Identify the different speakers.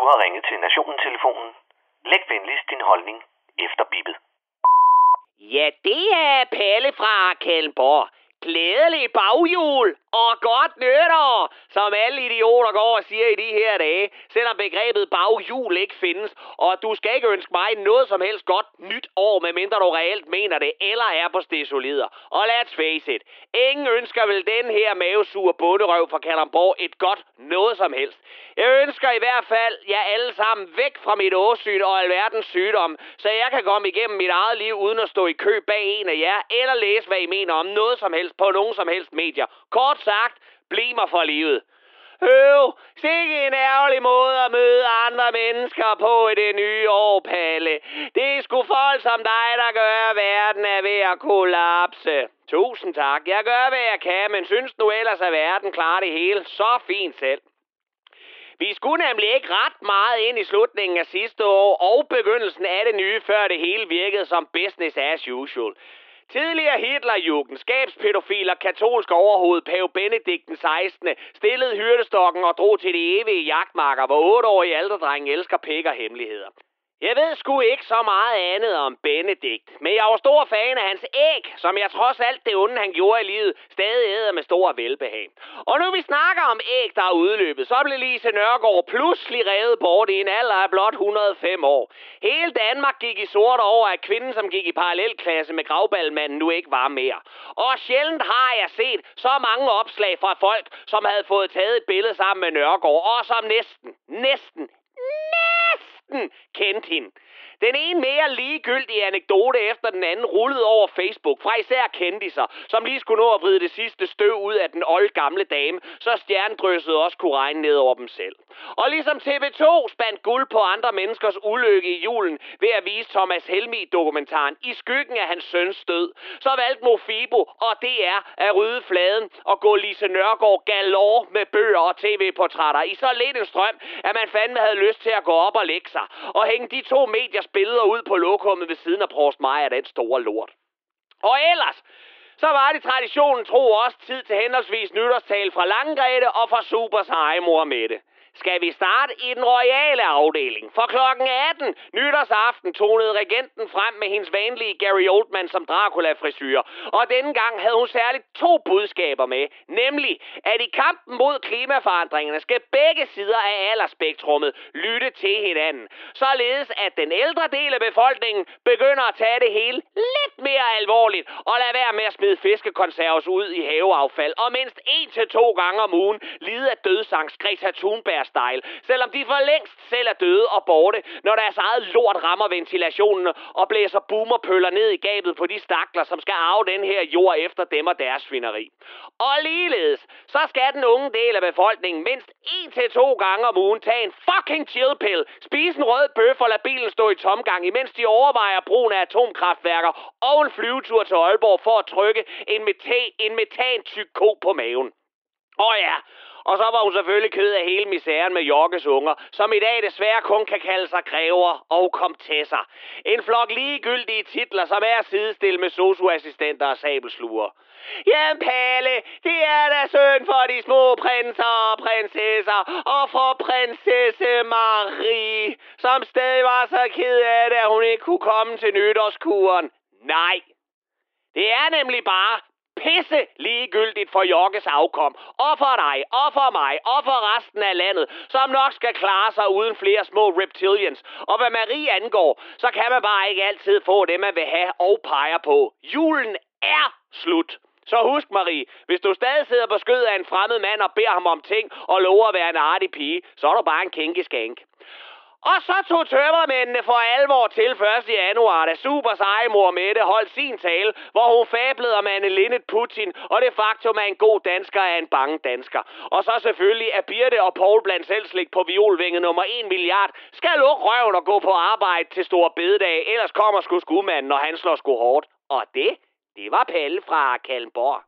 Speaker 1: Du har ringet til Nationen-telefonen. Læg venligst din holdning efter bippet.
Speaker 2: Ja, det er Palle fra Kalmborg. Glædelig baghjul og godt nytår, som alle idioter går og siger i de her dage, selvom begrebet baghjul ikke findes. Og du skal ikke ønske mig noget som helst godt nyt år, medmindre du reelt mener det, eller er på stesolider. Og let's face it, ingen ønsker vel den her mavesure bunderøv fra Kalamborg et godt noget som helst. Jeg ønsker i hvert fald jer alle sammen væk fra mit åsyn og alverdens sygdom, så jeg kan komme igennem mit eget liv uden at stå i kø bag en af jer, eller læse, hvad I mener om noget som helst på nogen som helst medier. Kort sagt, bliv mig for livet. Øv, sikke en ærgerlig måde at møde andre mennesker på i det nye år, Palle. Det er sgu folk som dig, der gør, at verden er ved at kollapse. Tusind tak. Jeg gør, hvad jeg kan, men synes nu ellers, at verden klarer det hele så fint selv. Vi skulle nemlig ikke ret meget ind i slutningen af sidste år og begyndelsen af det nye, før det hele virkede som business as usual. Tidligere Hitlerjugend, og katolsk overhoved, pave Benedikt den 16. stillede hyrdestokken og drog til de evige jagtmarker, hvor otteårige alderdrenge elsker pik og hemmeligheder. Jeg ved sgu ikke så meget andet om Benedikt, men jeg var stor fan af hans æg, som jeg trods alt det onde, han gjorde i livet, stadig æder med stor velbehag. Og nu vi snakker om æg, der er udløbet, så blev Lise Nørgaard pludselig revet bort i en alder af blot 105 år. Hele Danmark gik i sort over, at kvinden, som gik i parallelklasse med gravballmanden, nu ikke var mere. Og sjældent har jeg set så mange opslag fra folk, som havde fået taget et billede sammen med Nørgaard, og som næsten, næsten, næsten Hm, kennt ihn. Den ene mere ligegyldige anekdote efter den anden rullede over Facebook fra især kendiser, som lige skulle nå at vride det sidste støv ud af den old gamle dame, så stjernedrysset også kunne regne ned over dem selv. Og ligesom TV2 spandt guld på andre menneskers ulykke i julen ved at vise Thomas Helmi-dokumentaren i skyggen af hans søns død, så valgte Mofibo og DR at rydde fladen og gå Lise Nørgaard galore med bøger og tv-portrætter i så lidt en strøm, at man fandme havde lyst til at gå op og lægge sig og hænge de to mediers billeder ud på lokummet ved siden af Prost Maja, den store lort. Og ellers, så var det traditionen tro også tid til henholdsvis nytårstal fra Langgrete og fra Supers ejemor Mette skal vi starte i den royale afdeling. For klokken 18 nytårsaften tonede regenten frem med hendes vanlige Gary Oldman som Dracula-frisyr. Og denne gang havde hun særligt to budskaber med. Nemlig, at i kampen mod klimaforandringerne skal begge sider af aldersspektrummet lytte til hinanden. Således at den ældre del af befolkningen begynder at tage det hele lidt mere alvorligt og lade være med at smide fiskekonserves ud i haveaffald. Og mindst en til to gange om ugen lide af dødsangst Greta Thunberg style, selvom de for længst selv er døde og borte, når deres eget lort rammer ventilationen og blæser boomerpøller ned i gabet på de stakler, som skal arve den her jord efter dem og deres svineri. Og ligeledes, så skal den unge del af befolkningen mindst en til to gange om ugen tage en fucking chill pill, spise en rød bøf og lade bilen stå i tomgang, imens de overvejer brugen af atomkraftværker og en flyvetur til Aalborg for at trykke en, meta- en metantyk ko på maven. Og ja, og så var hun selvfølgelig ked af hele misæren med Jokkes unger, som i dag desværre kun kan kalde sig grever og komtesser. En flok ligegyldige titler, som er sidestillet med socioassistenter og sabelsluger. Jamen Palle, det er da synd for de små prinser og prinsesser, og for prinsesse Marie, som stadig var så ked af det, at hun ikke kunne komme til nytårskuren. Nej, det er nemlig bare pisse ligegyldigt for Jokkes afkom, og for dig, og for mig, og for resten af landet, som nok skal klare sig uden flere små reptilians. Og hvad Marie angår, så kan man bare ikke altid få det, man vil have og peger på. Julen er slut. Så husk, Marie, hvis du stadig sidder på skød af en fremmed mand og beder ham om ting og lover at være en artig pige, så er du bare en kinkeskank. Og så tog tømmermændene for alvor til 1. januar, da super sejmor Mette holdt sin tale, hvor hun fablede om Anne Linnet Putin og det faktum, at en god dansker er en bange dansker. Og så selvfølgelig, at Birte og Paul blandt selvslik på violvinge nummer 1 milliard skal lukke røven og gå på arbejde til store bededag, ellers kommer sgu skumanden, når han slår sgu hårdt. Og det, det var Palle fra Kalmborg.